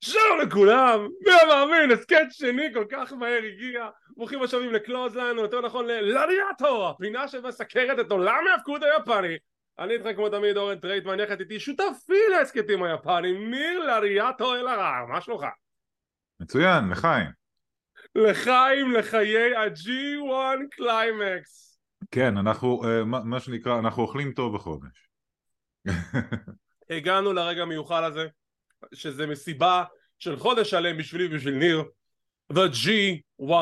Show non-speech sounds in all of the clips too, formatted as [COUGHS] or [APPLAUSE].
שלום לכולם, מי המאמין, הסכת שני כל כך מהר הגיע ברוכים השבים לקלוזליין, או יותר נכון ללריאטו, הפינה שמסקרת את עולם ההפקות היפני אני איתך כמו תמיד אורן טרייטמן, יחד איתי שותפי להסכתים היפנים, ניר לריאטו אלהרר, מה שלומך? מצוין, לחיים. לחיים, לחיי ה-G1 קליימקס. כן, אנחנו, מה, מה שנקרא, אנחנו אוכלים טוב בחודש. הגענו לרגע המיוחל הזה, שזה מסיבה של חודש שלם בשבילי ובשביל ניר, The G1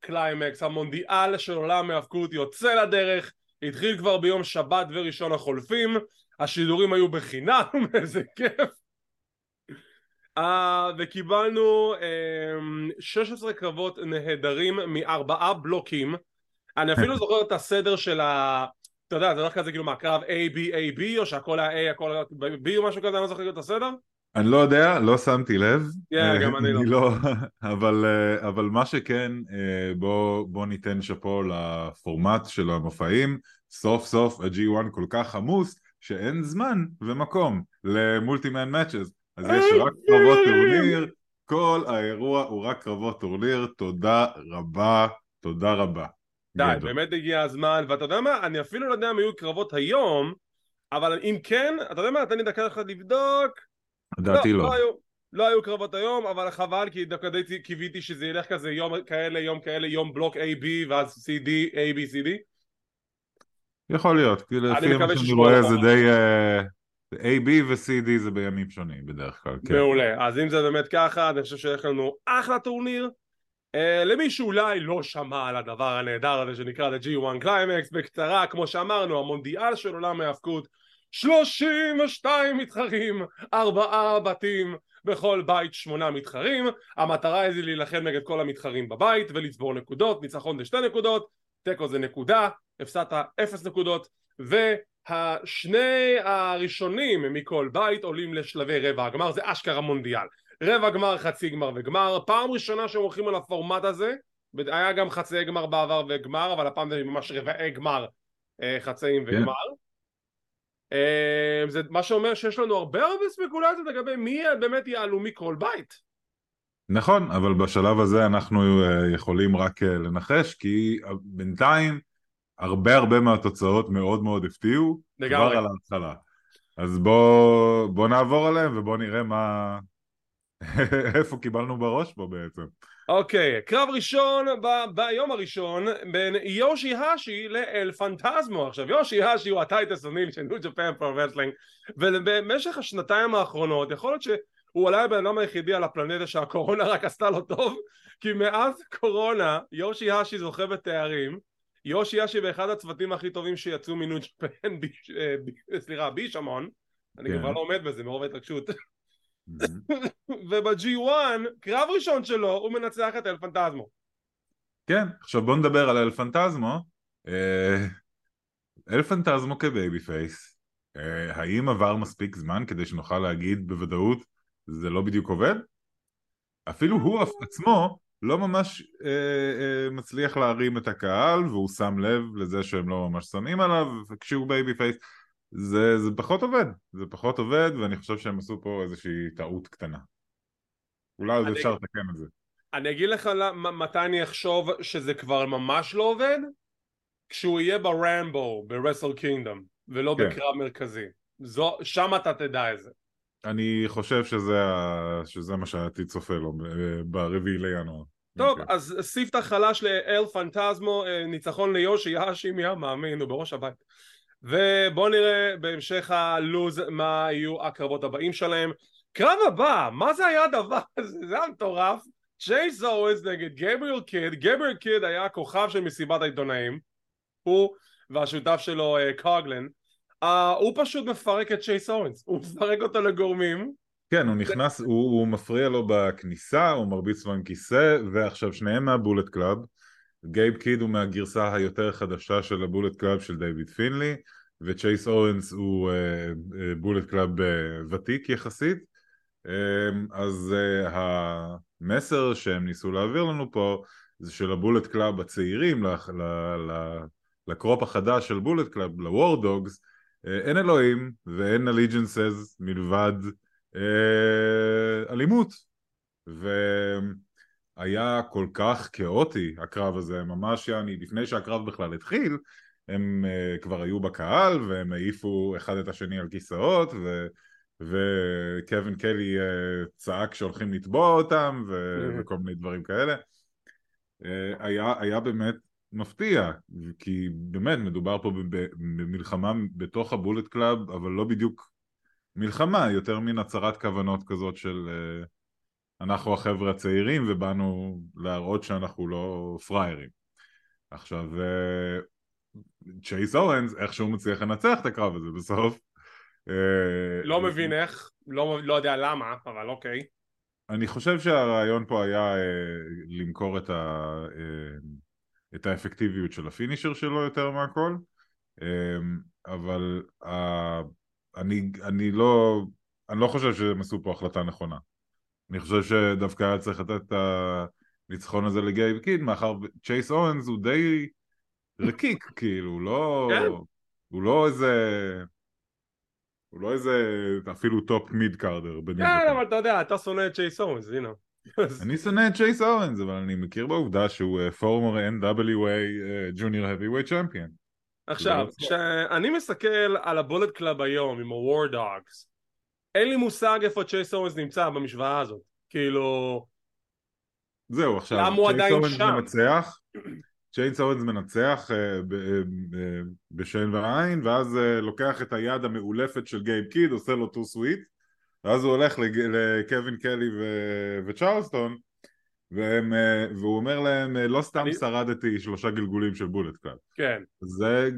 קליימקס, המונדיאל של עולם ההאבקות יוצא לדרך, התחיל כבר ביום שבת וראשון החולפים, השידורים היו בחינם, [LAUGHS] איזה כיף. Uh, וקיבלנו um, 16 קרבות נהדרים מארבעה בלוקים אני אפילו זוכר את הסדר של ה... אתה יודע, זה הולך כזה כאילו מה, קרב A, B, A, B, או שהכל היה A, הכל היה B או משהו כזה, אני לא זוכר את הסדר? אני לא יודע, לא שמתי לב. כן, גם אני לא. לא [LAUGHS] אבל, אה, אבל מה שכן, אה, בוא, בוא ניתן שאפו לפורמט של המופעים. סוף סוף ה-G1 כל כך עמוס, שאין זמן ומקום ל-multi-man matches. אז יש רק קרבות טורניר, כל האירוע הוא רק קרבות טורניר, תודה רבה, תודה רבה. די. באמת הגיע הזמן, ואתה יודע מה, אני אפילו לא יודע אם היו קרבות היום, אבל אם כן, אתה יודע מה, תן לי דקה אחת לבדוק. לדעתי לא. לא. לא היו, לא היו קרבות היום, אבל חבל, כי דווקא די קיוויתי שזה ילך כזה יום כאלה, יום כאלה, יום בלוק A, B, ואז C, D, A, B, C, D. יכול להיות, כי לפי מה שאני רואה זה די... Uh, B ו-C, D זה בימים שונים בדרך כלל, כן. מעולה, אז אם זה באמת ככה, אני חושב שיש לנו אחלה טורניר. Uh, למי שאולי לא שמע על הדבר הנהדר הזה שנקרא The G1 Climax, בקצרה, כמו שאמרנו, המונדיאל של עולם ההאבקות, 32 מתחרים, ארבעה בתים, בכל בית שמונה מתחרים, המטרה היא להילחם נגד כל המתחרים בבית ולצבור נקודות, ניצחון זה שתי נקודות, תיקו זה נקודה, הפסדת אפס נקודות, והשני הראשונים מכל בית עולים לשלבי רבע הגמר, זה אשכרה מונדיאל. רבע גמר, חצי גמר וגמר, פעם ראשונה שהם הולכים על הפורמט הזה, היה גם חצי גמר בעבר וגמר, אבל הפעם זה ממש רבעי גמר, אה, חצאים כן. וגמר. Yeah. זה מה שאומר שיש לנו הרבה הרבה ספקולציות לגבי מי באמת יעלו מכל בית. נכון, אבל בשלב הזה אנחנו אה, יכולים רק אה, לנחש, כי בינתיים הרבה הרבה מהתוצאות מאוד מאוד הפתיעו כבר על ההתחלה. אז בוא, בוא נעבור עליהם ובוא נראה מה... [LAUGHS] איפה קיבלנו בראש פה בעצם. אוקיי, okay, קרב ראשון ב- ביום הראשון בין יושי האשי לאל פנטזמו. עכשיו יושי האשי הוא הטייטס הניל של ניו ג'פן פרו ורסלינג ובמשך השנתיים האחרונות יכול להיות שהוא אולי הבן אדם היחידי על הפלנטה שהקורונה רק עשתה לו טוב כי מאז קורונה יושי האשי זוכה בתארים יושי האשי באחד הצוותים הכי טובים שיצאו מניו ג'פן, אה, סליחה בישמון אני כן. כבר לא עומד בזה מרוב ההתרגשות [LAUGHS] וב-G1, קרב ראשון שלו, הוא מנצח את אלפנטזמו. כן, עכשיו בוא נדבר על אלפנטזמו. אה, אלפנטזמו כ-babyface, אה, האם עבר מספיק זמן כדי שנוכל להגיד בוודאות זה לא בדיוק עובד? אפילו הוא עצמו לא ממש אה, אה, מצליח להרים את הקהל והוא שם לב לזה שהם לא ממש שונאים עליו כשהוא babyface זה, זה פחות עובד, זה פחות עובד ואני חושב שהם עשו פה איזושהי טעות קטנה. אולי עוד אפשר לתקן את זה. אני אגיד לך מתי אני אחשוב שזה כבר ממש לא עובד? כשהוא יהיה ב-Rambo, ב-Wrestle Kingdom, ולא כן. בקרב מרכזי. זו, שם אתה תדע את זה. אני חושב שזה, שזה מה שהעתיד צופה לו ברביעי לינואר. טוב, okay. אוקיי. אז ספתח חלש לאל פנטזמו, אה, ניצחון ליושי יאשי, מי המאמין, הוא בראש הבית. ובואו נראה בהמשך הלוז מה יהיו הקרבות הבאים שלהם. קרב הבא, מה זה היה הדבר הזה? זה היה מטורף. צ'ייס אורנס נגד גבריאל קיד, גבריאל קיד היה הכוכב של מסיבת העיתונאים, הוא והשותף שלו קוגלן, uh, uh, הוא פשוט מפרק את צ'ייס אורנס, הוא מפרק אותו לגורמים. כן, הוא נכנס, הוא, הוא מפריע לו בכניסה, הוא מרביץ לו עם כיסא, ועכשיו שניהם מהבולט קלאב. גייב קיד הוא מהגרסה היותר חדשה של הבולט קלאב של דיוויד פינלי וצ'ייס אורנס הוא בולט uh, קלאב uh, ותיק יחסית. um, אז uh, המסר שהם ניסו להעביר לנו פה זה של הבולט קלאב הצעירים ל-crop החדש של בולט קלאב, ל-War Dogs אין אלוהים ואין allegiances מלבד אה, אלימות והיה כל כך כאוטי הקרב הזה ממש יעני לפני שהקרב בכלל התחיל הם uh, כבר היו בקהל והם העיפו אחד את השני על כיסאות ו... וקווין קלי uh, צעק שהולכים לתבוע אותם ו... mm-hmm. וכל מיני דברים כאלה uh, היה, היה באמת מפתיע כי באמת מדובר פה במלחמה בתוך הבולט קלאב אבל לא בדיוק מלחמה יותר מין הצהרת כוונות כזאת של uh, אנחנו החבר'ה הצעירים ובאנו להראות שאנחנו לא פראיירים עכשיו uh, צ'ייס אורנס איכשהו מצליח לנצח את הקרב הזה בסוף. אה, לא מבין איך, לא, לא יודע למה, אבל אוקיי. אני חושב שהרעיון פה היה אה, למכור את, ה, אה, את האפקטיביות של הפינישר שלו יותר מהכל, אבל אני, אני, לא, אני לא חושב שהם עשו פה החלטה נכונה. אני חושב שדווקא היה צריך לתת את הניצחון הזה לגייב קיד, מאחר צ'ייס אורנס הוא די רקיק, [LAUGHS] כאילו, הוא לא... כן. הוא לא איזה... הוא לא איזה אפילו top mid-carder. כן, אבל אתה יודע, אתה שונא את צ'ייס אורנס, הנה. אני שונא את צ'ייס אורנס, אבל אני מכיר בעובדה שהוא former NWA junior heavyweight champion. עכשיו, לא כשאני מסתכל על הבולט קלאב היום עם ה-War Dogs, אין לי מושג איפה צ'ייס אורנס נמצא במשוואה הזאת. כאילו... זהו, עכשיו, צ'ייס אורנס מנצח, צ'ייס אורנס מנצח אה, אה, בשן ועין ואז אה, לוקח את היד המאוגרפת של גייב קיד עושה לו too sweet ואז הוא הולך לקווין קלי וצ'רלטון והם, והוא אומר להם לא סתם אני... שרדתי שלושה גלגולים של בולט קלאב כן. זה,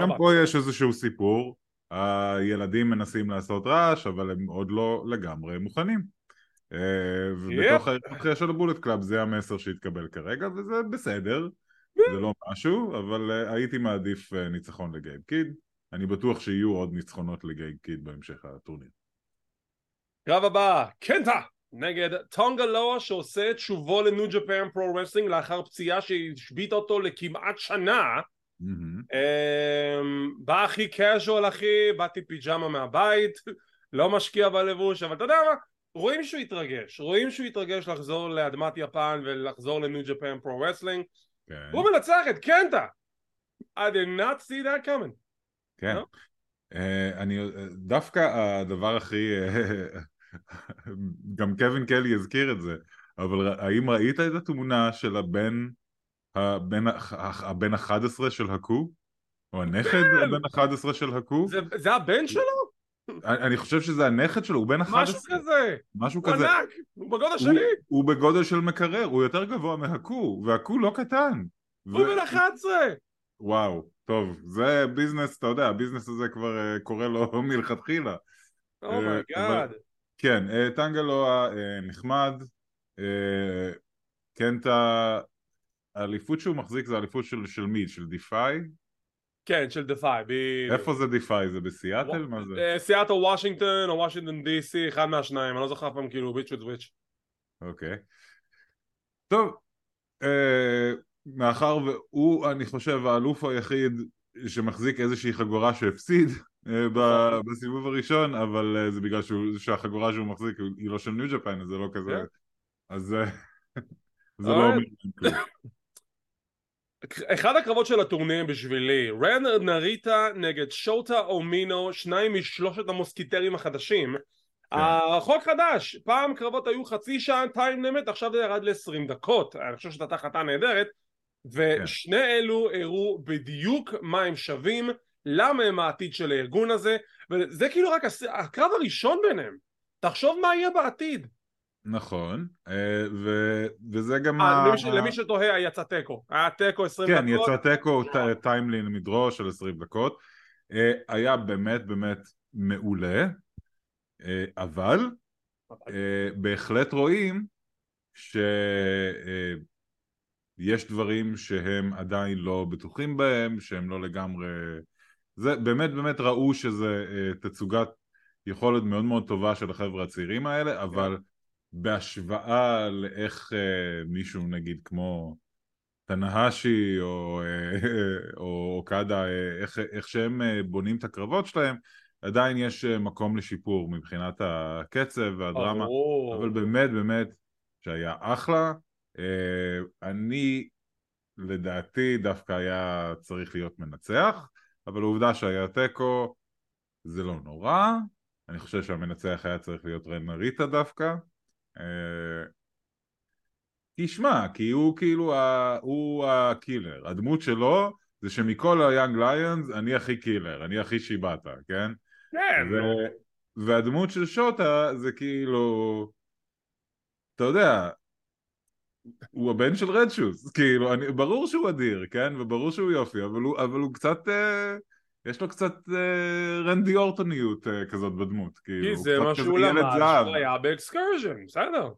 גם פה יש איזשהו סיפור הילדים מנסים לעשות רעש אבל הם עוד לא לגמרי מוכנים. ובתוך ההיררכיה של הבולט קלאב זה המסר שהתקבל כרגע וזה בסדר. זה לא משהו, אבל uh, הייתי מעדיף uh, ניצחון לגייב קיד. אני בטוח שיהיו עוד ניצחונות לגייב קיד בהמשך הטורניר. קרב הבא, קנטה נגד טונגה לואה שעושה את שובו לניו ג'פן פרו רסלינג לאחר פציעה שהשביתה אותו לכמעט שנה mm-hmm. um, בא הכי casual אחי, באתי פיג'מה מהבית, לא משקיע בלבוש, אבל אתה יודע מה? רואים שהוא התרגש, רואים שהוא התרגש לחזור לאדמת יפן ולחזור לניו ג'פן פרו רסלינג כן. הוא מנצח את קנטה! I did not see that coming. כן. No? Uh, אני, דווקא הדבר הכי... גם קווין קלי הזכיר את זה, אבל האם ראית את התמונה של הבן, הבן, הבן 11 של הקו? או הנכד כן. הבן 11 של הקו? זה, זה הבן שלו? אני חושב שזה הנכד שלו, הוא בן 11. משהו כזה. משהו כזה. הוא ענק, הוא בגודל שלי. הוא בגודל של מקרר, הוא יותר גבוה מהיקולאו, והיקולאו לא קטן. הוא בן 11! וואו, טוב, זה ביזנס, אתה יודע, הביזנס הזה כבר uh, קורה לו [LAUGHS] מלכתחילה. oh my God. Oh uh, כן, uh, טונגה לואה uh, נחמד, uh, כן, את האליפות שהוא מחזיק זה אליפות של, של מי? של דפאי? כן, של דפאי, בדיוק. איפה זה דפאי? זה בסיאטל? מה זה? אה, סיאטל וושינגטון או וושינגטון די סי, אחד מהשניים, אני לא זוכר פעם כאילו ביץ' וויץ'. אוקיי. טוב, אה, מאחר והוא, אני חושב, האלוף היחיד שמחזיק איזושהי חגורה שהפסיד אה, נכון. בסיבוב הראשון, אבל זה בגלל שהחגורה שהוא מחזיק היא לא של ניו ג'פן, אז זה לא כזה... כן. אז [LAUGHS] זה לא אומר כלום. אחד הקרבות של הטורניר בשבילי, רן נריטה נגד שוטה אומינו, שניים משלושת המוסקיטרים החדשים. כן. החוק חדש, פעם קרבות היו חצי שעה טיים נמט, עכשיו זה ירד ל-20 דקות, אני חושב שזו החלטה נהדרת, ושני כן. אלו הראו בדיוק מה הם שווים, למה הם העתיד של הארגון הזה, וזה כאילו רק הקרב הראשון ביניהם, תחשוב מה יהיה בעתיד. נכון, אה, ו... וזה גם... 아, אה, ה... למי שתוהה, יצא תיקו. היה תיקו 20 כן, דקות. כן, יצא תיקו, טיימלין מדרו של 20 דקות. אה, היה באמת באמת מעולה, אבל בהחלט רואים שיש דברים שהם עדיין לא בטוחים בהם, שהם לא לגמרי... זה באמת באמת ראו שזה תצוגת יכולת מאוד מאוד טובה של החבר'ה הצעירים האלה, אבל... בהשוואה לאיך אה, מישהו נגיד כמו תנהשי או, אה, [LAUGHS] או אוקדה, אה, איך, איך שהם אה, בונים את הקרבות שלהם, עדיין יש מקום לשיפור מבחינת הקצב והדרמה, ברור. אבל באמת באמת שהיה אחלה. אני לדעתי דווקא היה צריך להיות מנצח, אבל העובדה שהיה תיקו זה לא נורא, אני חושב שהמנצח היה צריך להיות רן ריטה דווקא. כי שמע, כי הוא כאילו, ה... הוא הקילר. הדמות שלו זה שמכל היאנג ליונס אני הכי קילר, אני הכי שיבטה, כן? כן. ו... והדמות של שוטה זה כאילו, אתה יודע, הוא הבן של רדשוס, כאילו, אני, ברור שהוא אדיר, כן? וברור שהוא יופי, אבל הוא, אבל הוא קצת, אה, יש לו קצת אה, רנדי אורטוניות אה, כזאת בדמות, כאילו, כי זה מה שהוא למד. שהוא היה ב-excursion, בסדר.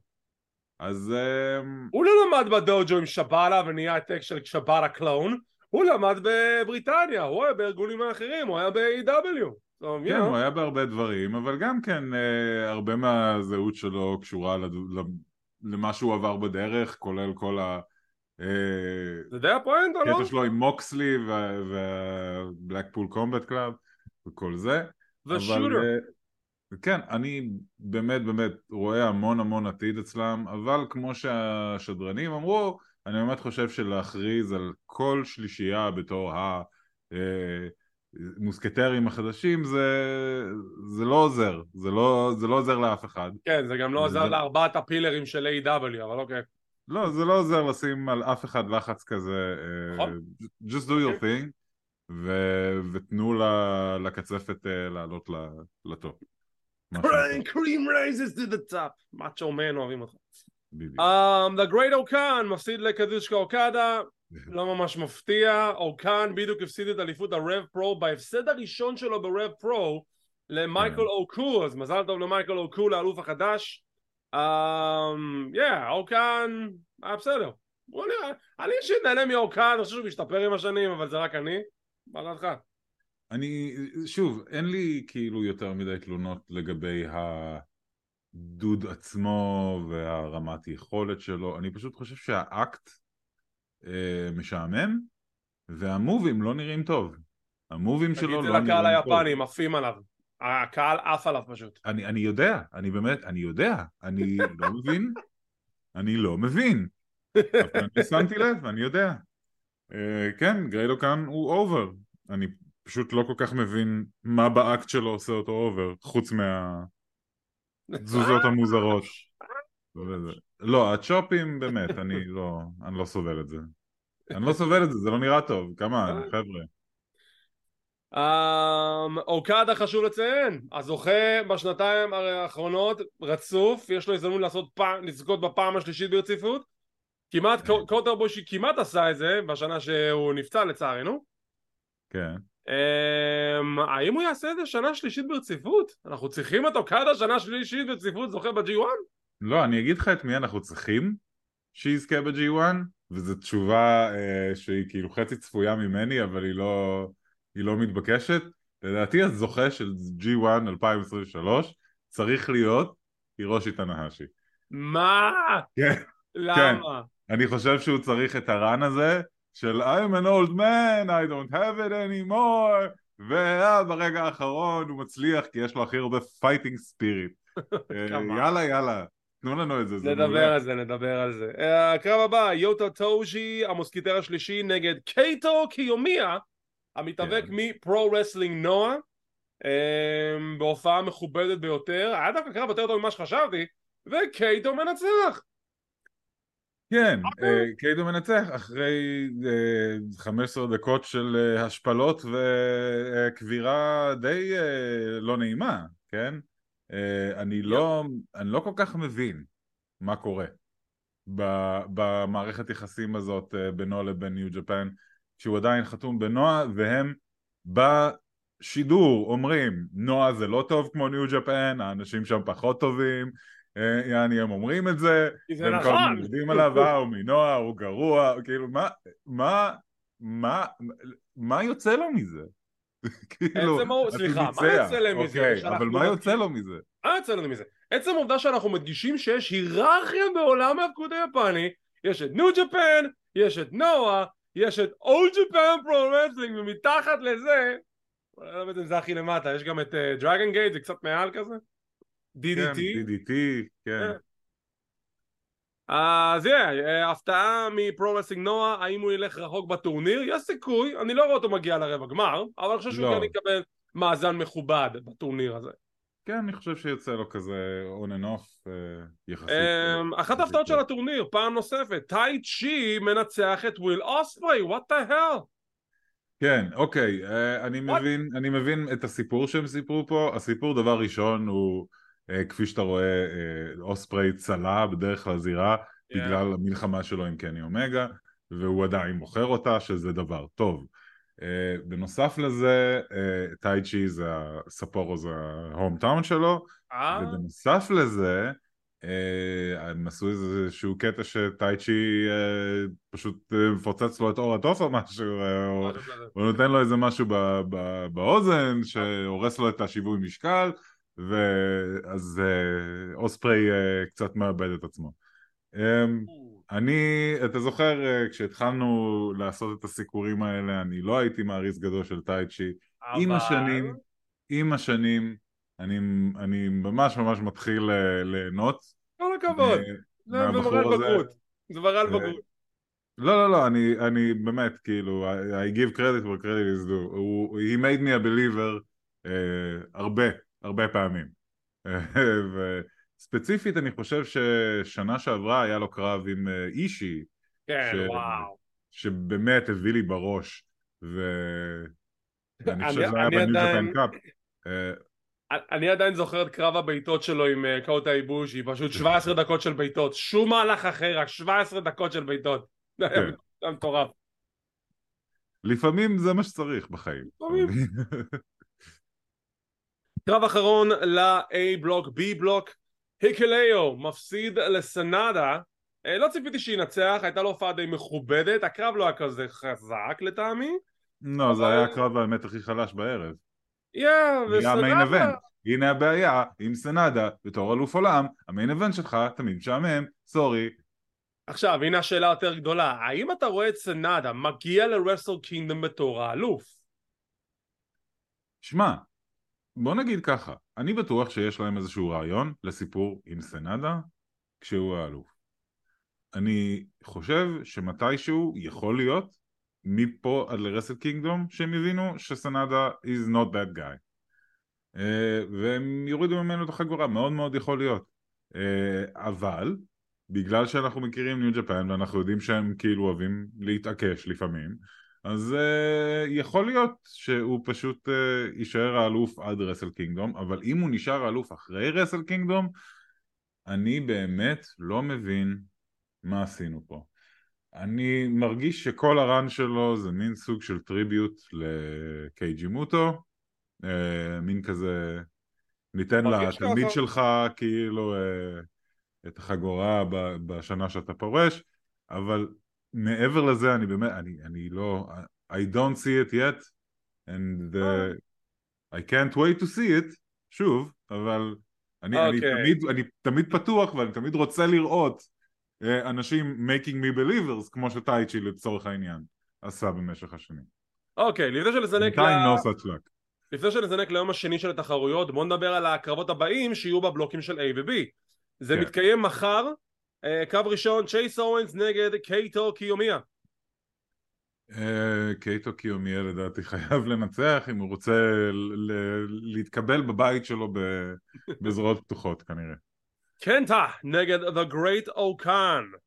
אז אמ, הוא לא למד בדוג'ו עם שיבאטה ונהיה העתק של שיבאטה clone, הוא למד בבריטניה, הוא היה בארגונים האחרים, הוא היה ב-AW. So, כן, know. הוא היה בהרבה דברים, אבל גם כן אה, הרבה מהזהות שלו קשורה לד... למה שהוא עבר בדרך, כולל כל ה... אה, זה די הפואנטה, לא? קטע שלו עם מוקסלי והבלקפול קומבט קלאב וכל זה. ושוטר. אה, כן, אני באמת באמת רואה המון המון עתיד אצלם, אבל כמו שהשדרנים אמרו, אני באמת חושב שלהכריז על כל שלישייה בתור המוסקטרים החדשים זה, זה לא עוזר, זה לא, זה לא עוזר לאף אחד. כן, זה גם לא עזר זה- לארבעת הפילרים של A.W, אבל אוקיי. לא, זה לא עוזר לשים על אף אחד לחץ כזה, אה, נכון. just do your thing, ו- ותנו לקצפת אה, לעלות ל top. cream rises to the top. מאצ'ו מן אוהבים אותך. בדיוק. Um, The Great אוקן מפסיד לקאזוצ'יקה אוקדה, [LAUGHS] לא ממש מפתיע, אוקן בדיוק הפסיד את אליפות ה Rev Pro בהפסד הראשון שלו ב Rev Pro למייקל כן. אוקו, אז מזל טוב למייקל אוקו לאלוף החדש. Um, yeah, אוקן היה בסדר. הוא נראה, אני אישית נהנה מאוקן, אני חושב שהוא משתפר עם השנים, אבל זה רק אני. מה דעתך? אני, שוב, אין לי כאילו יותר מדי תלונות לגבי הדוד עצמו והרמת יכולת שלו, אני פשוט חושב שהאקט אה, משעמם, והמובים לא נראים טוב. המובים תגיד שלו את זה לא לקהל נראים טוב. היפני, עפים עליו. הקהל עף עליו פשוט. אני, אני יודע, אני באמת, אני יודע, אני לא מבין, אני לא מבין, אבל אני שמתי לב, אני יודע. אה, כן, גרייט או-קאן הוא over, אני פשוט לא כל כך מבין מה באקט שלו עושה אותו over, חוץ מהתזוזות המוזרות. וזה- לא, הצ'ופים באמת, אני לא, אני לא סובל את זה. אני לא סובל את זה, זה לא נראה טוב, כמה, חבר'ה. Um, אוקדה חשוב לציין, הזוכה בשנתיים האחרונות רצוף, יש לו הזדמנות לעשות פעם, לזכות בפעם השלישית ברציפות כמעט, כן. קו- קוטר בושי כמעט עשה את זה בשנה שהוא נפצע לצערנו כן. um, האם הוא יעשה את זה שנה שלישית ברציפות? אנחנו צריכים את אוקדה שנה שלישית ברציפות זוכה ב-G1? לא, אני אגיד לך את מי אנחנו צריכים שיזכה ב-G1, וזו תשובה אה, שהיא כאילו חצי צפויה ממני, אבל היא לא, היא לא מתבקשת. לדעתי הזוכה של G1 2023 צריך להיות הירושי תנהשי. מה? כן. למה? אני חושב שהוא צריך את ה run הזה של I'm an old man, I don't have it anymore, וברגע האחרון הוא מצליח כי יש לו הכי הרבה fighting spirit. [LAUGHS] כמה? יאללה יאללה, תנו לנו את זה, זה נדבר מעולה. על זה, נדבר על זה. אה, הקרב הבא, יוטה טוז'י, המוסקיטר השלישי נגד קייטו קיומיה, המתאבק כן. מ Pro Wrestling NOAH, אה, בהופעה מכובדת ביותר, היה דווקא קרב יותר טוב ממה שחשבתי, וקייטו מנצח. כן, אוקיי. אה, קיידו מנצח אחרי אה, 15 דקות של אה, השפלות וקבירה די אה, לא נעימה, כן? אה, אני לא, אני לא כל כך מבין מה קורה במערכת יחסים הזאת אה, בינו לבין ניו ג'פן, שהוא עדיין חתום בנועה, והם בשידור אומרים נועה זה לא טוב כמו ניו ג'פן, האנשים שם פחות טובים, אה, יעני הם אומרים את זה, זה והם נכון. עובדים עליו, אה, הוא מנוער, הוא גרוע, כאילו, מה, מה, מה, מה יוצא לו מזה? [LAUGHS] כאילו, עצם סליחה, מה יוצא להם מזה? אוקיי, אבל מה יוצא לו מזה? מה יוצא לנו מזה? עצם העובדה שאנחנו מדגישים שיש היררכיה בעולם ההפקוד היפני, יש את New Japan, יש את נועה, יש את All Japan Pro Wrestling, ומתחת לזה, לא יודע אם זה הכי למטה, יש גם את Dragon Gate, זה קצת מעל כזה, כן, DDT. DDT, כן. אז יהיה, הפתעה מ Pro Wrestling NOAH, האם הוא ילך רחוק בטורניר? יש סיכוי, אני לא רואה אותו מגיע לרבע גמר, אבל אני חושב שהוא. כן יקבל מאזן מכובד בטורניר הזה. כן, אני חושב שיוצא לו כזה on and off אה, יחסית. אמ, אחת ההפתעות של הטורניר, פעם נוספת, טאי צ'י מנצח את וויל אוספרי, what the hell? כן, אוקיי, אה, אני מבין, אני מבין את הסיפור שהם סיפרו פה. הסיפור, דבר ראשון, הוא אה, כפי שאתה רואה, אה, אוספרי צלה בדרך לזירה כן. בגלל המלחמה שלו עם קני אומגה, והוא עדיין מוכר אותה, שזה דבר טוב. אה, בנוסף לזה, אה, טייצ'י זה הספורו, זה ההום טאון שלו, אה? ובנוסף לזה, הם עשו איזשהו קטע שטייצ'י פשוט מפוצץ לו את אור התוף או משהו, או משהו כזה. הוא נותן לו איזה משהו באוזן שהורס לו את השיווי משקל ואז אוספרי קצת מאבד את עצמו. אני, אתה זוכר אה, כשהתחלנו לעשות את הסיקורים האלה אני לא הייתי מעריץ גדול של טייצ'י עם אבל- השנים, עם השנים אני, אני ממש ממש מתחיל אה, ליהנות. כל הכבוד, אה, זה הזה. בגרות, זה מראה על בגרות. לא לא לא אני, אני באמת כאילו I, give credit where credit is due. הוא, he made me a believer uh, הרבה הרבה פעמים [LAUGHS] וספציפית אני חושב ששנה שעברה היה לו קרב עם אה, אישי כן, ש- וואו. שבאמת הביא לי בראש. [LAUGHS] ואני חושב שזה היה בניו ג'פן קאפ אה, אני עדיין זוכר את קרב הבעיטות שלו עם אה, קאוטה איבושי, פשוט 17 דקות של בעיטות, שום מהלך אחר, רק 17 דקות של בעיטות. [LAUGHS] זה היה כן. מטורף. לפעמים זה מה שצריך בחיים. [LAUGHS] קרב אחרון ל-A בלוק, B בלוק, היקליו מפסיד לסנדה, אה, לא ציפיתי שינצח, הייתה לו הופעה די מכובדת, הקרב לא היה כזה חזק לטעמי, לא זה היה הקרב האמת הכי חלש בערב יא, וסנדה. הנה הבעיה עם סנדה בתור אלוף עולם, המיין אבנט שלך תמיד משעמם, סורי. עכשיו הנה השאלה יותר גדולה, האם אתה רואה את סנדה מגיע לרסל קינגדום בתור האלוף? שמע, בוא נגיד ככה, אני בטוח שיש להם איזשהו רעיון לסיפור עם סנדה כשהוא האלוף. אני חושב שמתישהו יכול להיות מפה עד לרסל קינגדום שהם יבינו שסנדה is not that guy. אה, והם יורידו ממנו את החגורה, מאוד מאוד יכול להיות. אה, אבל בגלל שאנחנו מכירים ניו ג'פן ואנחנו יודעים שהם כאילו אוהבים להתעקש לפעמים אז uh, יכול להיות שהוא פשוט uh, יישאר האלוף עד רסל קינגדום אבל אם הוא נשאר האלוף אחרי רסל קינגדום אני באמת לא מבין מה עשינו פה אני מרגיש שכל הרן שלו זה מין סוג של טריביוט לקייג'י מוטו uh, מין כזה ניתן לתלמיד. שלך כאילו uh, את החגורה בשנה שאתה פורש, אבל מעבר לזה אני באמת, אני, אני לא, I don't see it yet, and uh, I can't wait to see it, שוב, אבל אני, אני, אוקיי. תמיד, אני תמיד פתוח ואני תמיד רוצה לראות אה, אנשים making me believers, כמו שטייצ'י לצורך העניין עשה במשך השנים. אוקיי, לפני שנזנק ל... בינתיים no such luck. לפני שנזנק ליום השני של התחרויות, בואו נדבר על הקרבות הבאים שיהיו בבלוקים של A ו-B. זה כן. מתקיים מחר, קרב ראשון, צ'ייס אורנס נגד קייטו קיומיה. אה, קייטו קיומיה לדעתי חייב לנצח אם הוא רוצה להתקבל בבית שלו בזרועות פתוחות כנראה. קנטה נגד The Great Okan.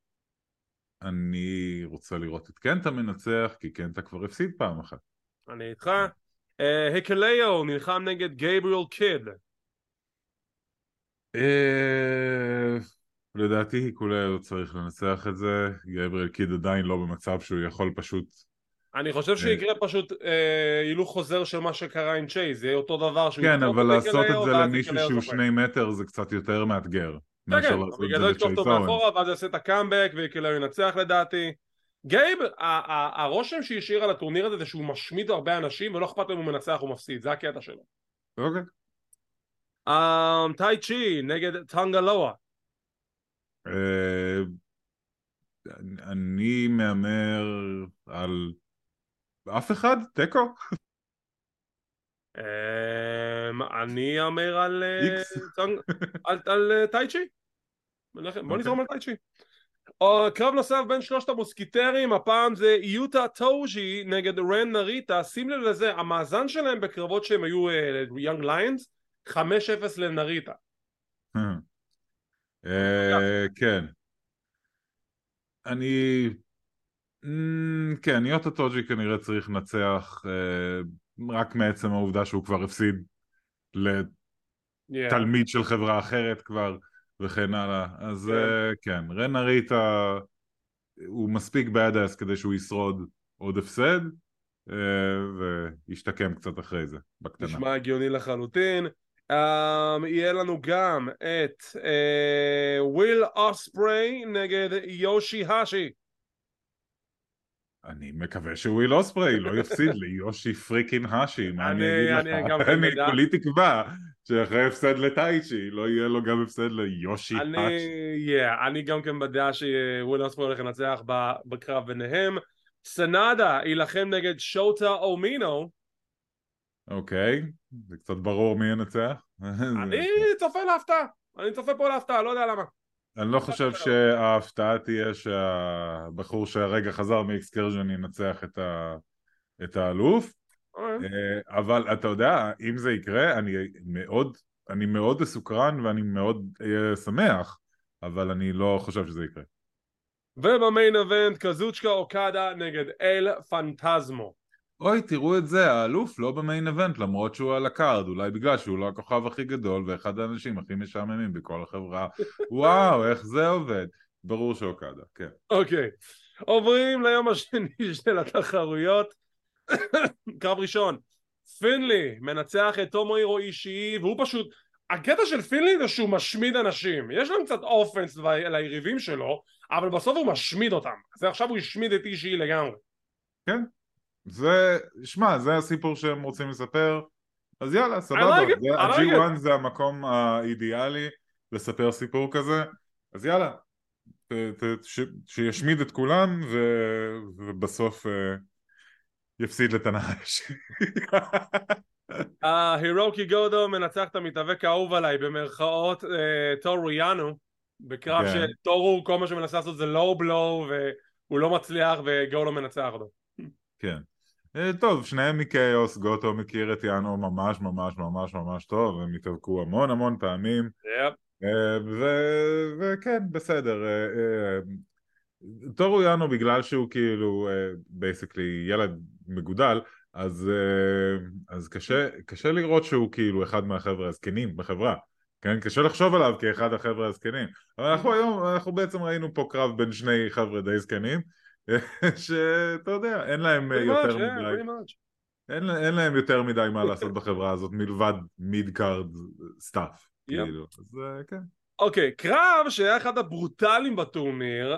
אני רוצה לראות את קנטה מנצח כי קנטה כבר הפסיד פעם אחת. אני איתך. אה, הקליו נלחם נגד גייבריאל קיד. אה, לדעתי היקולאו צריך לנצח את זה, גבריאל קיד עדיין לא במצב שהוא יכול פשוט אני חושב שיקרה פשוט אה, הילוך חוזר של מה שקרה עם צ'ייז, זה יהיה אותו דבר שהוא כן אבל לעשות את זה למישהו שהוא. שני מטר זה קצת יותר מאתגר כן, כן, בגלל זה לצ'ייס אותו. מאחורה ואז יעשה את הקאמבק והיקוליאו ינצח לדעתי. גייב, הרושם שהשאיר על הטורניר הזה זה שהוא משמיד הרבה אנשים ולא אכפת לו אם הוא מנצח או מפסיד, זה הקטע שלו. אוקיי. טאיצ'י נגד טנגה לואה. אה, אני מהמר על אף אחד? תיקו? אמ, אני אאמר על אה, על- אה, טייצ'י בוא אוקיי. נזרום על טייצ'י קרב נוסף בין שלושת המוסקיטרים הפעם זה יוטה טוז'י נגד רן נריטה שים לב לזה המאזן שלהם בקרבות שהם היו יונג ליונס 5-0 לנריטה כן. אני... אמ, כן, יוטה טוג'י כנראה צריך לנצח אה, רק מעצם העובדה שהוא כבר הפסיד. לתלמיד של חברה אחרת כבר וכן הלאה. אז כן. אה, כן, רן אריטה הוא מספיק badass כדי שהוא ישרוד עוד הפסד אה, וישתקם קצת אחרי זה, בקטנה. נשמע הגיוני לחלוטין um, יהיה לנו גם את uh, וויל אוספריי נגד יושי האשי אני מקווה שוויל אוספריי לא יפסיד ליושי freaking האשי, מה אני אני- אגיד אני לך? גם כן אני. כולי תקווה שאחרי הפסד לטייצ'י לא יהיה לו גם הפסד ליושי אני, האשי. yeah, אני גם כן בדעה שוויל אוספריי הולך לנצח בקרב ביניהם סנאדה יילחם נגד שוטה אומינו אוקיי, זה קצת ברור מי ינצח. [LAUGHS] אני צופה להפתעה אני צופה פה להפתעה לא יודע למה אני לא חושב שההפתעה תהיה שהבחור שהרגע חזר מאקסקרז'ן ינצח את, ה... את האלוף, אוקיי. אה, אבל אתה יודע, אם זה יקרה, אני מאוד, אני מאוד מסוקרן ואני מאוד אהיה שמח, אבל אני לא חושב שזה יקרה. ובמיין אבנט קזוצ'קה אוקדה נגד אל פנטזמו אוי, תראו את זה, האלוף לא ב main event למרות שהוא על ה card, אולי בגלל שהוא לא הכוכב הכי גדול ואחד האנשים הכי משעממים בכל החברה. [LAUGHS] וואו, איך זה עובד? ברור שאוקדה, כן. אוקיי, עוברים ליום השני [LAUGHS] של התחרויות. [COUGHS] קרב ראשון, פינלי מנצח את תומוהירו אישי והוא פשוט, הקטע של פינלי זה שהוא משמיד אנשים, יש להם קצת offense ליריבים שלו, אבל בסוף הוא משמיד אותם, אז עכשיו הוא השמיד את אישי לגמרי. זה, שמע, זה הסיפור שהם רוצים לספר, אז יאללה, סבבה. like it, זה- I like ה-G1 זה המקום האידיאלי לספר סיפור כזה, אז יאללה, ת, ת, ש, שישמיד את כולם ו, ובסוף אה, יפסיד לתנאש. [LAUGHS] הירוקי גודו מנצח את המתאבק האהוב עליי במרכאות אה, טורו יאנו בקרב כן. שטורו כל מה שמנסה לעשות זה לואו בלואו והוא לא מצליח וגודו מנצח אותו. כן. אה, טוב, שניהם מכאוס, גוטו מכיר את יאנו ממש ממש ממש ממש טוב, הם התאבקו המון המון פעמים, yep. אה, וכן, בסדר. אה, אה, טורו יאנו בגלל שהוא כאילו basically ילד מגודל, אז, אז קשה, קשה לראות שהוא כאילו אחד מהחבר'ה הזקנים בחברה. כן, קשה לחשוב עליו כאחד החבר'ה הזקנים. אבל אנחנו היום, אנחנו בעצם ראינו פה קרב בין שני חבר'ה די זקנים, [LAUGHS] שאתה יודע, אין להם אה, יותר מדי. אין, אין להם יותר מדי מה לעשות בחברה הזאת מלבד mid card stuff, כאילו, אז אה, כן. אוקיי, קרב שהיה אחד הברוטליים בטורניר,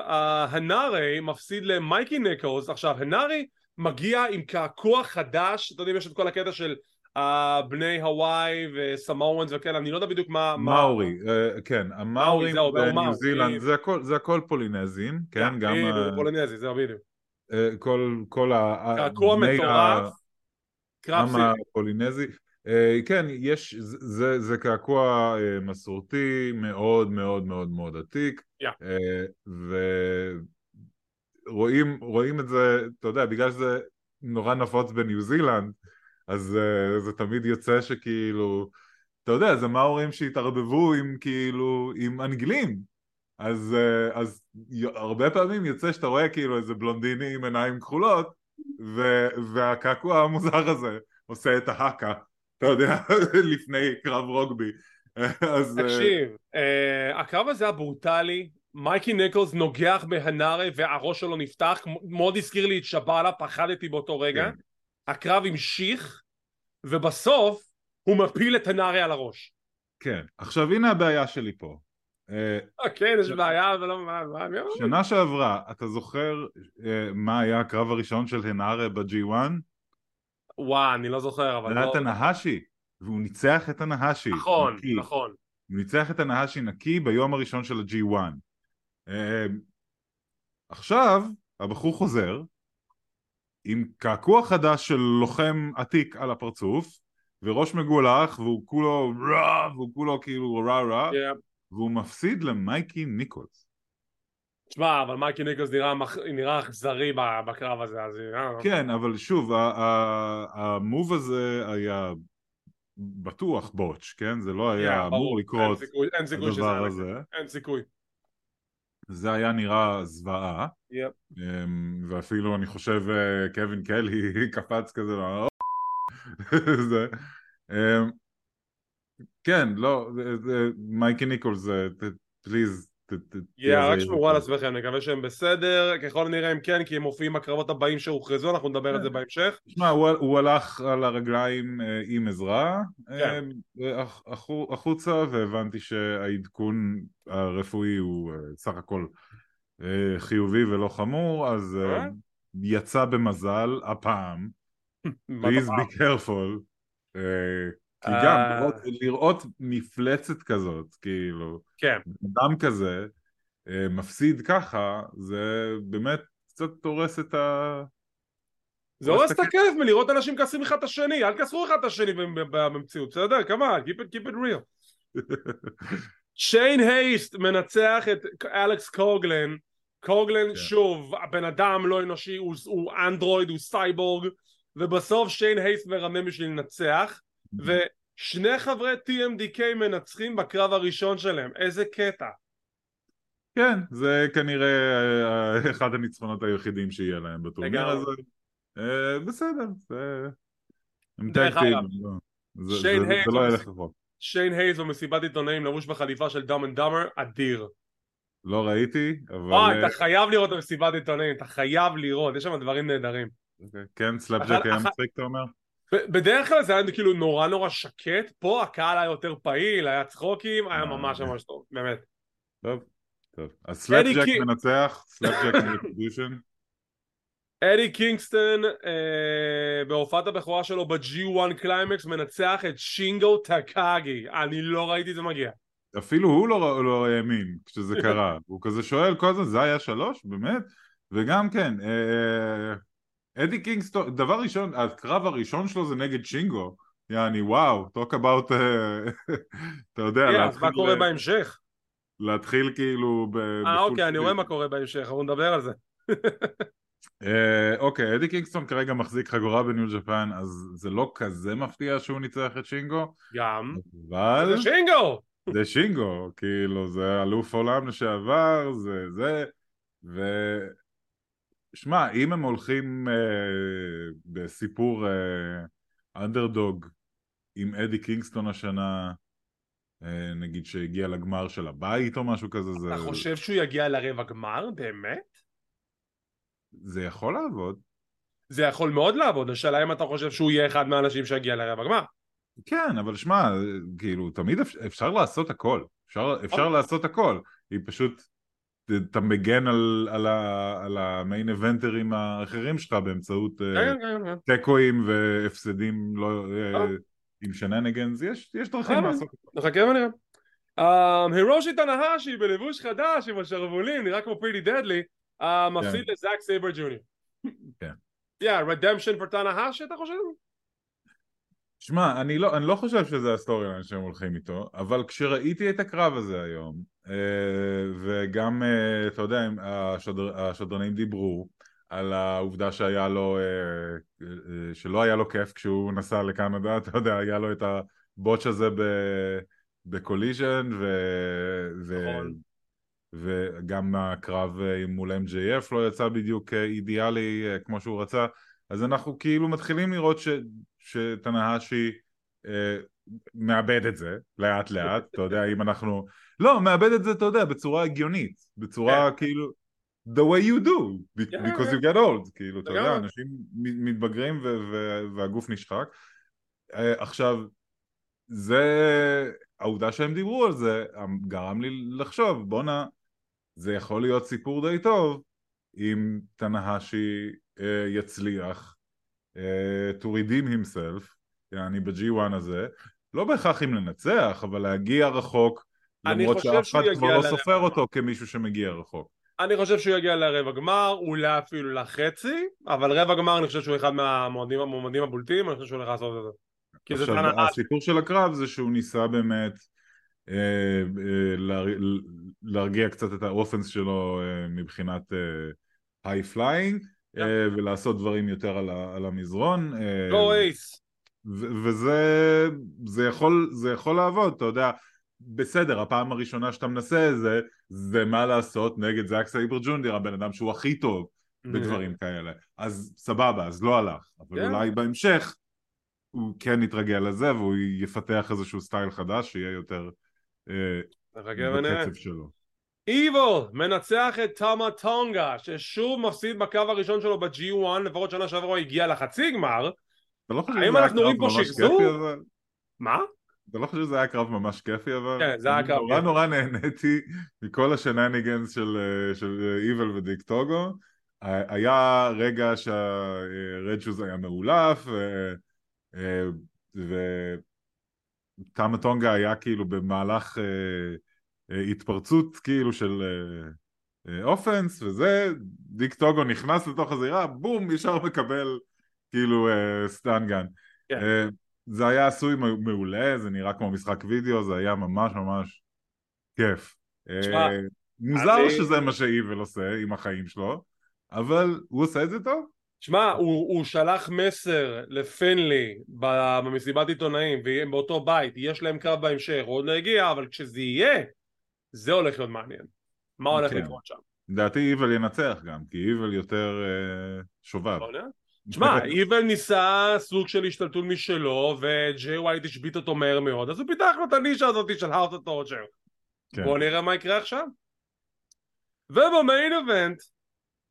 הנארי מפסיד למייקי ניקולס, עכשיו הנארי מגיע עם קעקוע חדש, אתם יודעים יש את כל הקטע של אה, בני הוואי ו Samoans וכאלה, אני לא יודע בדיוק מה... מה- מאורי, אה, כן, המאורים. בניו זילנד, זה הכל- זה הכל פולינזים, כן, גם בדיוק, ה- פולינזי, זהו בדיוק. אה, כל כל ה... קעקוע מטורף, קרב. הפולינזי. אה, כן, יש, זה- זה, זה קעקוע אה, מסורתי מאוד מאוד מאוד מאוד עתיק. אה, ורואים רואים את זה, אתה יודע, בגלל שזה נורא נפוץ בניו זילנד, אז אה, זה תמיד יוצא שכאילו, אתה יודע, זה מאורים שהתערבבו עם כאילו, עם אנגלים, אז, אה, אז הרבה פעמים יוצא שאתה רואה כאילו איזה בלונדיני עם עיניים כחולות, ו, והקעקוע המוזר הזה עושה את ההאקה, אתה יודע, [LAUGHS] לפני קרב רוגבי. אז... אה, תקשיב, אה, הקרב הזה היה ברוטלי, מייקי ניקולס נוגח בהנארי והראש שלו נפתח, מאוד הזכיר לי את שבאלה, פחדתי באותו רגע. כן. הקרב המשיך, ובסוף הוא מפיל את הנארי על הראש. כן. עכשיו הנה הבעיה שלי פה. אה, אה, כן, יש בעיה, אבל לא... שנה שעברה, אתה זוכר אה, מה היה הקרב הראשון של הנארה ב-G1? וואו, אני לא זוכר, אבל זה היה לא... את הנהשי, והוא ניצח את הנהשי. נכון. נכון. הוא ניצח את הנהשי נקי ביום הראשון של ה-G1. אה, עכשיו, הבחור חוזר, עם קעקוע חדש של לוחם עתיק על הפרצוף, וראש מגולח, והוא כולו רע, והוא כולו כאילו רע רע, Yeah. והוא מפסיד למייקי ניקולס. תשמע, אבל מייקי ניקלס נראה אכזרי בקרב הזה, אז... אה, כן, אבל שוב, המוב הזה היה בטוח בוטש, כן? זה לא היה Yeah. אמור לקרות הדבר הזה. אין סיכוי. זה היה נראה זוועה, יפ. אמ, ואפילו אני חושב אה, קווין קלי [LAUGHS] קפץ כזה, ואמר, [LAUGHS] זה, אמ, כן, לא, מייקי ניקולס, זה- פליז, תהיה רק. שמרו על עצמכם, נקווה שהם בסדר, ככל הנראה הם כן, כי הם מופיעים בקרבות הבאים שהוכרזו, אנחנו נדבר על זה כן. בהמשך. תשמע, הוא, הלך על הרגליים אה, עם עזרה כן. אה, הח- החו- החוצה והבנתי שהעדכון הרפואי הוא אה, סך הכל אה, חיובי ולא חמור אז אה, אה? יצא במזל הפעם [LAUGHS] please be careful אה, כי אה. גם לראות, לראות מפלצת כזאת כאילו כן, אדם כזה אה, מפסיד ככה זה באמת קצת הורס את ה... זה הורס את הכיף מלראות אנשים כעסים אחד את השני, אל תכעסו אחד את השני במ- במציאות, בסדר? כמה, keep it, keep it real. [LAUGHS] שיין הייסט מנצח את אלכס קוגלן, קוגלן כן. שוב, הבן אדם לא אנושי, הוא, הוא אנדרואיד, הוא סייבורג, ובסוף שיין הייסט מרמם בשביל לנצח, ושני חברי TMDK מנצחים בקרב הראשון שלהם, איזה קטע. כן, זה כנראה אה, אחד הניצחונות היחידים שיהיה להם בטורניר. הזה. אה, בסדר, זה... הם דרך tag team, אגב, לא. זה- לא ילך רחוק. שיין הייסט במסיבת עיתונאים לבוש בחליפה של Dumb and Dumber, אדיר. לא ראיתי, אבל... אה, אתה חייב לראות את המסיבת עיתונאים, אתה חייב לראות, יש שם דברים נהדרים. אוקיי. כן, Slapjack היה מצחיק, אתה אומר? בדרך כלל זה היה כאילו נורא נורא שקט, פה הקהל היה יותר פעיל, היה צחוקים, היה אה, ממש ממש טוב, באמת. טוב, טוב. אז Slapjack. מנצח, Slapjack [LAUGHS] מ Retribution. אדי קינגסטון אה, בהופעת הבכורה שלו ב-G1 קליימקס מנצח את שינגו טקאגי, אני לא ראיתי את זה מגיע. אפילו הוא לא, לא האמין כשזה קרה, [LAUGHS] הוא כזה שואל כל הזמן, זה היה שלוש? באמת? וגם כן, אה, אדי קינגסטון, דבר ראשון, הקרב הראשון שלו זה נגד שינגו, יעני וואו, talk about, אה, [LAUGHS] אתה יודע, כן, אז להתחיל, מה קורה בהמשך? להתחיל כאילו ב... אה אוקיי, אני. רואה מה קורה בהמשך, אנחנו נדבר על זה. אה, אוקיי, אדי קינגסטון כרגע מחזיק חגורה בניו ג'פן, אז זה לא כזה מפתיע שהוא ניצח את שינגו, גם. אבל... זה שינגו! זה שינגו, כאילו זה אלוף עולם לשעבר, זה זה, ו... שמע, אם הם הולכים אה, בסיפור אה, אנדרדוג עם אדי קינגסטון השנה, אה, נגיד שהגיע לגמר של הבית או משהו כזה, זה, אתה חושב שהוא יגיע לרבע גמר? באמת? זה יכול לעבוד. זה יכול מאוד לעבוד, השאלה אם אתה חושב שהוא יהיה אחד מהאנשים שיגיע לרבע גמר. כן, אבל שמע, כאילו, תמיד אפשר, אפשר לעשות הכל. אפשר, אפשר לעשות הכל. היא פשוט, אתה מגן על, על, ה, על המיין אבנטרים האחרים שלך באמצעות אה, כן, כן, כן. תיקואים והפסדים לא, אה, אה. עם shenanigans, יש, יש דרכים לעשות את זה. נחכה ונראה. הירושי תנהשי בלבוש חדש עם השרוולים, נראה כמו Pretty Deadly, uh, מפסיד לזאק סייבר ג'וניור. כן. יא, redemption for תנהשי אתה חושב? שמע, אני לא, אני לא חושב שזה ה storyline שהם הולכים איתו, אבל כשראיתי את הקרב הזה היום, וגם, אה, אתה יודע, השדר, השדרנים דיברו על העובדה שהיה לו, אה, אה, שלא היה לו כיף כשהוא נסע לקנדה, אתה יודע, היה לו את הבוטש הזה ב- בקוליז'ן, ו... ו... נכון. וגם הקרב מול MJF לא יצא בדיוק אידיאלי כמו שהוא רצה, אז אנחנו כאילו מתחילים לראות ש... שתנהשי אה, מאבד את זה לאט לאט, אתה יודע, אם אנחנו... לא, מאבד את זה, אתה יודע, בצורה הגיונית, בצורה כאילו... the way you do, כן, because כן. you get old, כאילו, אתה יודע, לגמרי. אנשים מתבגרים ו- ו- והגוף נשחק. אה, עכשיו, זה... העובדה שהם דיברו על זה גרם לי לחשוב, בואנה, זה יכול להיות סיפור די טוב אם תנהשי אה, יצליח אה, to redeem himself, יעני ב-G1 הזה, לא בהכרח אם לנצח, אבל להגיע רחוק, אני למרות שאף אחד כבר לא סופר. אותו כמישהו שמגיע רחוק. אני חושב שהוא יגיע לרבע גמר, אולי אפילו לחצי, אבל רבע גמר אני חושב שהוא אחד מהמועמדים המועמדים הבולטים, אני חושב שהוא הולך לעשות את זה. כי זה עכשיו, הסיפור של הקרב זה שהוא ניסה באמת אה, אה, להר- להרגיע קצת את ה offense שלו אה, מבחינת high flying ולעשות דברים יותר על על המזרון גו אייס. וזה זה יכול, זה יכול לעבוד, אתה יודע, בסדר, הפעם הראשונה שאתה מנסה זה, זה מה לעשות נגד זאק סייבר ג'וניור, הבן אדם שהוא הכי טוב בדברים כאלה. אז סבבה, אז לא הלך. אבל כן. אולי בהמשך הוא כן יתרגל לזה והוא יפתח איזשהו סטייל חדש שיהיה יותר אה. בקצב שלו. איבל מנצח את תמה טונגה ששוב מפסיד בקרב הראשון שלו ב-G1 לפחות שנה שעברה הוא הגיע לחצי גמר לא האם אנחנו רואים פה שחזור? מה? אתה לא חושב שזה היה קרב ממש כיפי אבל? כן, זה היה קרב נורא כיפי. נורא נהניתי מכל השנניגנס של של איבל ודיק טוגו. היה רגע שהרד שוז היה מאולף ו- אה, טונגה היה כאילו במהלך אה, אה, התפרצות כאילו של אופנס וזה, דיק טוגו נכנס לתוך הזירה, בום, ישר מקבל כאילו סטנגן. כן. זה היה עשוי מעולה, זה נראה כמו משחק וידאו, זה היה ממש ממש כיף. תשמע, אה, מוזר אני- שזה מה שאיבל עושה עם החיים שלו, אבל הוא עושה את זה טוב. שמע, הוא, הוא שלח מסר לפינלי ב- במסיבת עיתונאים והם באותו בית, יש להם קרב בהמשך, הוא עוד לא הגיע, אבל כשזה יהיה, זה הולך להיות מעניין. מה הולך כן. לקרות שם? לדעתי איבל ינצח גם, כי איבל יותר אה, שובב. לא יודע. שמע, [LAUGHS] איבל ניסה סוג של השתלטות משלו וג'יי ווייט השבית אותו מהר מאוד אז הוא פיתח לו את הנישה הזאת של האוס אוף טורצ'ר כן. בואו נראה מה יקרה עכשיו וב main event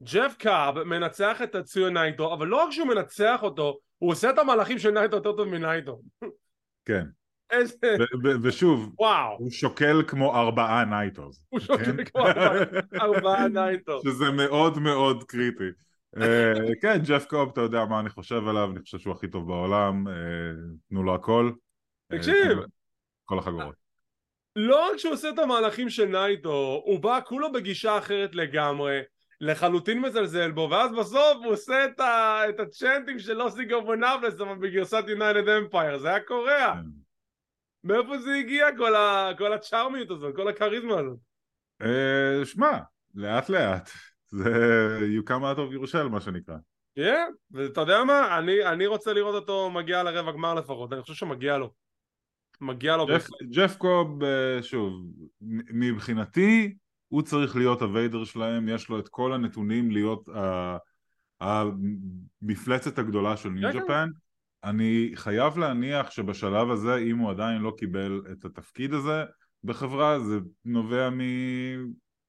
ג'ף קוב מנצח את טצויה נייטו אבל לא רק שהוא מנצח אותו הוא עושה את המהלכים של נייטו יותר טוב מנייטו כן. איזה ושוב, וואו הוא שוקל כמו ארבעה נייטוז. הוא שוקל כן? כמו ארבעה- ארבעה [LAUGHS] נייטו שזה מאוד מאוד קריטי. אה, כן, ג'ף קוב, אתה יודע מה אני חושב עליו, אני חושב שהוא הכי טוב בעולם, אה, תנו לו הכל. אה, תקשיב. כל החגורות. לא רק שהוא עושה את המהלכים של נייטו, הוא בא כולו בגישה אחרת לגמרי, לחלוטין מזלזל בו, ואז בסוף הוא עושה את, ה... את הצ'נטים של לוס אינגוברנבלס, אבל בגרסת יונייטד אמפייר, זה היה קורע. כן. מאיפה זה הגיע כל, ה... כל הצ'ארמיות הזאת, כל הכריזמה הזאת? שמע, לאט לאט. זה you come out of ירושל מה שנקרא. כן, ואתה יודע מה? אני, אני רוצה לראות אותו מגיע לרבע גמר לפחות, אני חושב שמגיע לו. מגיע לו. ג'ף- בהחלט. ג'ף קוב, אה, שוב, מבחינתי הוא צריך להיות הוויידר שלהם, יש לו את כל הנתונים להיות ה- המפלצת הגדולה של ניו. ג'פן. אני חייב להניח שבשלב הזה, אם הוא עדיין לא קיבל את התפקיד הזה בחברה, זה נובע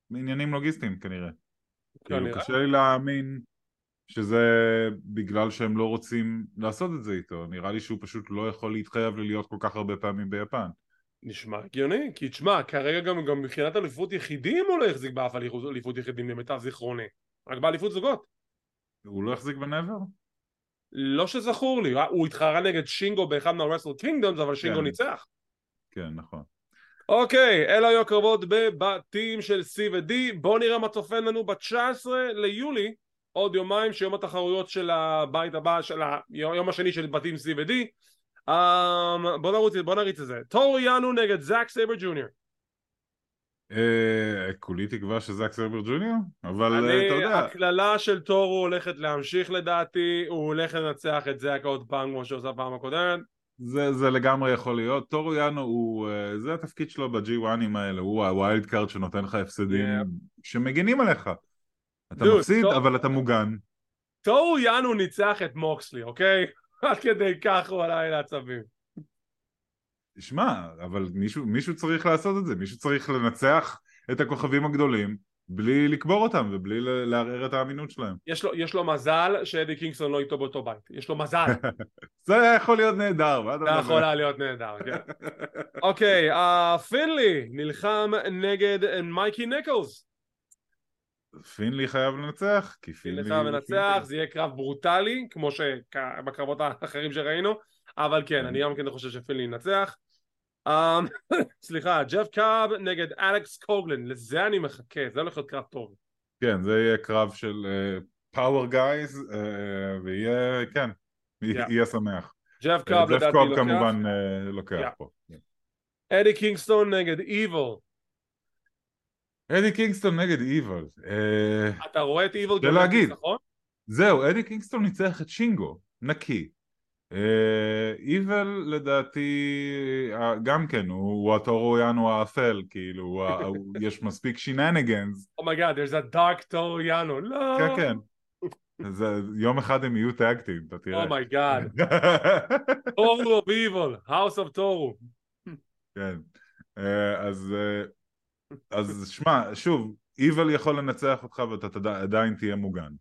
מעניינים לוגיסטיים כנראה. כאילו. קשה לי להאמין שזה בגלל שהם לא רוצים לעשות את זה איתו, נראה לי שהוא פשוט לא יכול להתחייב ללהיות כל כך הרבה פעמים ביפן. נשמע הגיוני, כי תשמע, כרגע גם, גם מבחינת אליפות יחידים הוא לא החזיק באף אליפות אליפות יחידים למיטב זיכרוני, רק באליפות זוגות. הוא לא החזיק בנבר? לא שזכור לי, הוא התחרה נגד שינגו באחד מהרסל קינגדומס, אבל שינגו כן. ניצח. כן, נכון. אוקיי, אלו היו הקרבות בבתים של C ו-D, בואו נראה מה צופן לנו ב-19 ליולי, עוד יומיים שיום התחרויות של הבית הבא, של היום השני של בתים C ו-D. Um, בוא נרוץ, בוא נריץ את זה. טורו יאנו נגד זאק סייבר ג'וניור. אה, כולי תקווה שזאק סייבר ג'וניור, אבל אה, אתה יודע, הקללה של טורו הולכת להמשיך לדעתי, הוא הולך לנצח את זאק עוד פעם כמו שעושה פעם הקודמת. זה, זה לגמרי יכול להיות. טורו יאנו הוא, אה, זה התפקיד שלו ב-G1ים האלה, הוא ה wild card שנותן לך הפסדים Yeah. שמגינים עליך. אתה Dude, מפסיד, טוב. אבל אתה מוגן. טורו יאנו ניצח את מוקסלי, אוקיי? [LAUGHS] עד כדי כך הוא עלה לי לעצבים. שמע, אבל מישהו, מישהו צריך לעשות את זה, מישהו צריך לנצח את הכוכבים הגדולים בלי לקבור אותם ובלי לערער את האמינות שלהם. יש לו, יש לו מזל שאדי קינגסון לא איתו באותו בית. יש לו מזל. [LAUGHS] זה היה יכול להיות נהדר, זה? יכול היה להיות נהדר, כן. אוקיי, אה, פינלי נלחם נגד מייקי ניקולס. פינלי חייב לנצח, כי פינלי... פינלי חייב לנצח, זה יהיה קרב ברוטלי, כמו שבקרבות האחרים שראינו, אבל כן, אני גם כן חושב שפינלי ינצח. אה, [LAUGHS] סליחה, ג'ף קוב נגד אלכס קוגלן, לזה אני מחכה, זה הולך להיות קרב טוב. כן, זה יהיה קרב של power uh, guys, uh, ויהיה, כן, yeah. יהיה שמח. ג'ף קוב לדעתי לוקח. ג'ף קאב כמובן uh, לוקח yeah. פה. אדי קינגסטון נגד איבל. אדי קינגסטון נגד איבל. אתה רואה את איבל גם נכון? זהו, אדי קינגסטון ניצח את שינגו, נקי. איבל uh, לדעתי uh, גם כן הוא, הוא הטורו יאנו האפל כאילו [LAUGHS] יש מספיק shenanigans oh my god oh there's a dark טורו יאנו לא כן כן. זה, יום אחד הם יהיו tag team אתה תראה. oh my god טורו of איבל house of טורו כן. uh, אז uh, אז שמע שוב איבל יכול לנצח אותך ואתה עדיין תהיה מוגן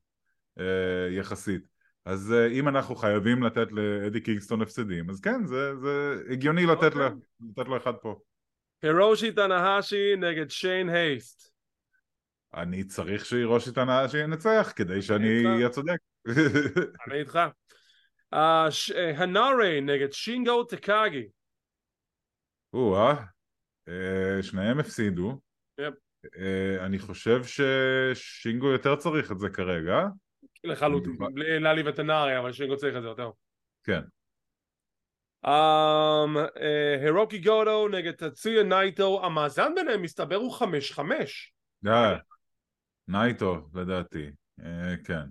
uh, יחסית אז uh, אם אנחנו חייבים לתת לאדי קינגסטון הפסדים, אז כן, זה, זה הגיוני לתת, okay. לו, אוקיי. לתת לו אחד פה. הירושי תנהשי נגד שיין הייסט. אני צריך שהירושי תנהשי ינצח כדי שאני אהיה צודק. [LAUGHS] אני איתך. אה, הנארי נגד שינגו טקאגי. או-אה, שניהם הפסידו. Yep. Uh, אני חושב ששינגו יותר צריך את זה כרגע. לחלוטין, בלי להעליב את הנארי, אבל שינגו צריך את זה יותר. כן. הירוקי גודו נגד טצויה נייטו, המאזן ביניהם מסתבר הוא חמש חמש. נייטו לדעתי, אה, כן.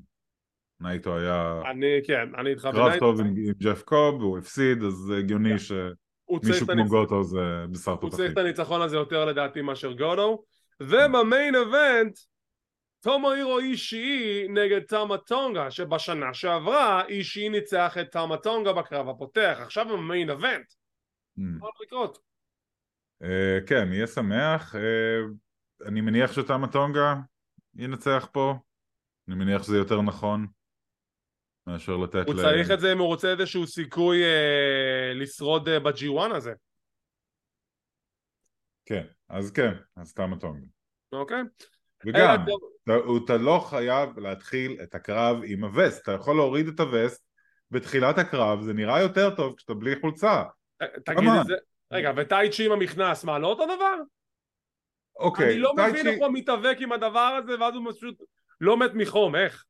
נייטו היה... אני, כן, אני איתך קרב טוב עם ג'ף קוב, הוא הפסיד, אז זה הגיוני שמישהו כמו גוטו זה בשר תותחים. הוא צריך את הניצחון הזה יותר לדעתי מאשר גודו. ובמיין אבנט טומוהירו אישי נגד תמה טונגה שבשנה שעברה אישי ניצח את תמה טונגה בקרב הפותח עכשיו במיין אבנט mm. מה הולך לקרות? Uh, כן יהיה שמח uh, אני מניח שתמה טונגה ינצח פה אני מניח שזה יותר נכון מאשר לתת הוא. צריך את זה אם הוא רוצה איזשהו סיכוי uh, לשרוד uh, ב-G1 הזה כן אז כן אז תמה טונגה אוקיי okay. וגם, אתה, אתה לא חייב להתחיל את הקרב עם הווסט, אתה יכול להוריד את הווסט בתחילת הקרב, זה נראה יותר טוב כשאתה בלי חולצה. אה, תגיד את זה, רגע, וטייצ'י עם המכנס, מה, לא אותו דבר? אוקיי, אני לא מבין איך הוא מתאבק עם הדבר הזה, ואז הוא פשוט לא מת מחום, איך?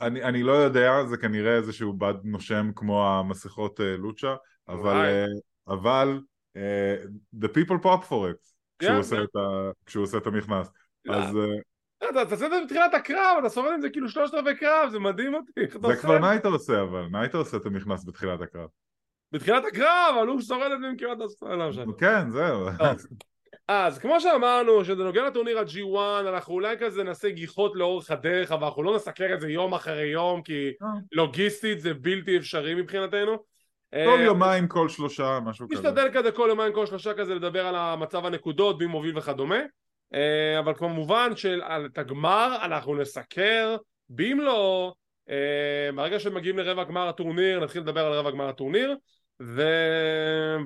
אני, אני לא יודע, זה כנראה איזשהו בד נושם כמו המסכות uh, lucha, אבל, uh, אבל uh, the people pop for it, כשהוא, yeah, עושה yeah. את ה, כשהוא עושה את המכנס. אז... אתה תעשה את זה בתחילת הקרב, אתה סובל עם זה כאילו שלושת רבעי קרב, זה מדהים אותי. זה כבר נייטו עושה אבל, נייטו עושה את המכנס בתחילת הקרב. בתחילת הקרב, אבל הוא שורד את זה עם כמעט הסטרלה. כן, זהו. אז כמו שאמרנו, שזה נוגע לטורניר ה-G1, אנחנו אולי כזה נעשה גיחות לאורך הדרך, אבל אנחנו לא נסקר את זה יום אחרי יום, כי אה. לוגיסטית זה בלתי אפשרי מבחינתנו. כל אה, יומיים, כל שלושה, משהו כזה. נשתדל כזה כל יומיים, כל שלושה כזה לדבר על המצב הנקודות, מי מוביל וכדומה. אה, אבל כמובן שאת הגמר אנחנו נסקר במלואו אה, ברגע שמגיעים לרבע גמר הטורניר נתחיל לדבר על רבע גמר הטורניר ו...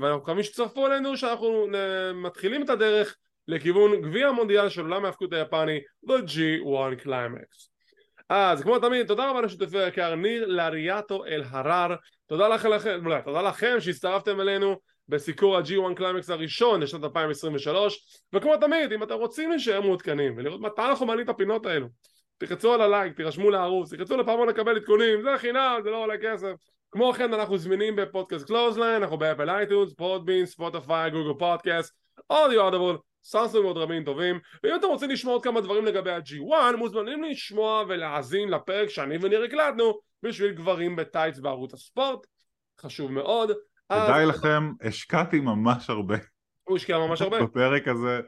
ואנחנו מקווים שתצטרפו אלינו שאנחנו מתחילים את הדרך לכיוון גביע המונדיאל של עולם ההיאבקות היפני ב-G1 קליימקס אז כמו תמיד תודה רבה לשותפי היקר ניר לאריאטו אל-הרר. תודה לכם, תודה לכם שהצטרפתם אלינו בסיקור ה-G1 קליימקס הראשון לשנת 2023 וכמו תמיד אם אתם רוצים להישאר מעודכנים ולראות מתי אנחנו מעלים את הפינות האלו תחצו על הלייק, תירשמו לערוץ, תחצו לפעמון לקבל עדכונים, זה חינם, זה לא עולה כסף. כמו כן אנחנו זמינים בפודקאסט קלוזליין, אנחנו באפל אייטונס, פודבין, ספוטיפיי, גוגל פודקאסט, אודיו אודיבול, סאנסון ועוד רבים טובים. ואם אתם רוצים לשמוע עוד כמה דברים לגבי ה-G1 מוזמנים לשמוע ולהאזין לפרק שאני וניר הקלטנו בשביל גברים בטייץ בערוץ הספורט. חשוב מאוד כדאי לכם, השקעתי ממש הרבה. הוא השקיע ממש הרבה. בפרק הזה,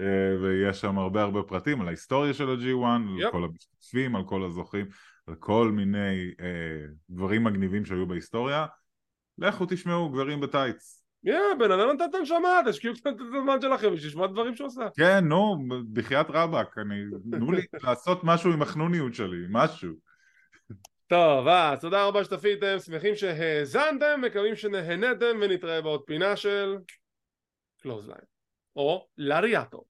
אה, ויש שם הרבה הרבה פרטים על ההיסטוריה של ה-G1, על כל המשתתפים, על כל הזוכים, על כל מיני אה, דברים מגניבים שהיו בהיסטוריה. לכו תשמעו גברים בטייץ. יא, בן אדם נתן את הנשמה, תשקיעו קצת את הזמן שלכם בשביל לשמוע דברים שהוא עושה. כן, נו, בחייאת רבאק, תנו לי [LAUGHS] לעשות משהו עם החנוניות שלי, משהו. טוב, אז תודה רבה שצפיתם, שמחים שהאזנתם, מקווים שנהנתם ונתראה בעוד פינה של קלוזליין או לריאטו